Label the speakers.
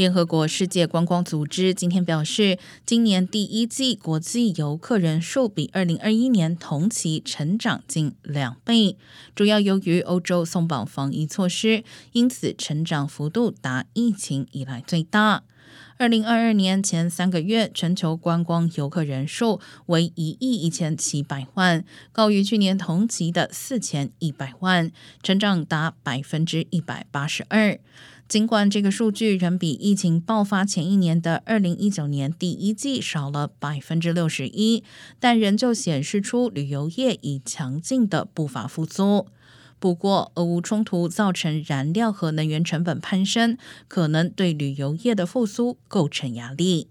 Speaker 1: 联合国世界观光组织今天表示，今年第一季国际游客人数比二零二一年同期成长近两倍，主要由于欧洲松绑防疫措施，因此成长幅度达疫情以来最大。二零二二年前三个月，全球观光游客人数为一亿一千七百万，高于去年同期的四千一百万，成长达百分之一百八十二。尽管这个数据仍比疫情爆发前一年的二零一九年第一季少了百分之六十一，但仍旧显示出旅游业以强劲的步伐复苏。不过，俄乌冲突造成燃料和能源成本攀升，可能对旅游业的复苏构成压力。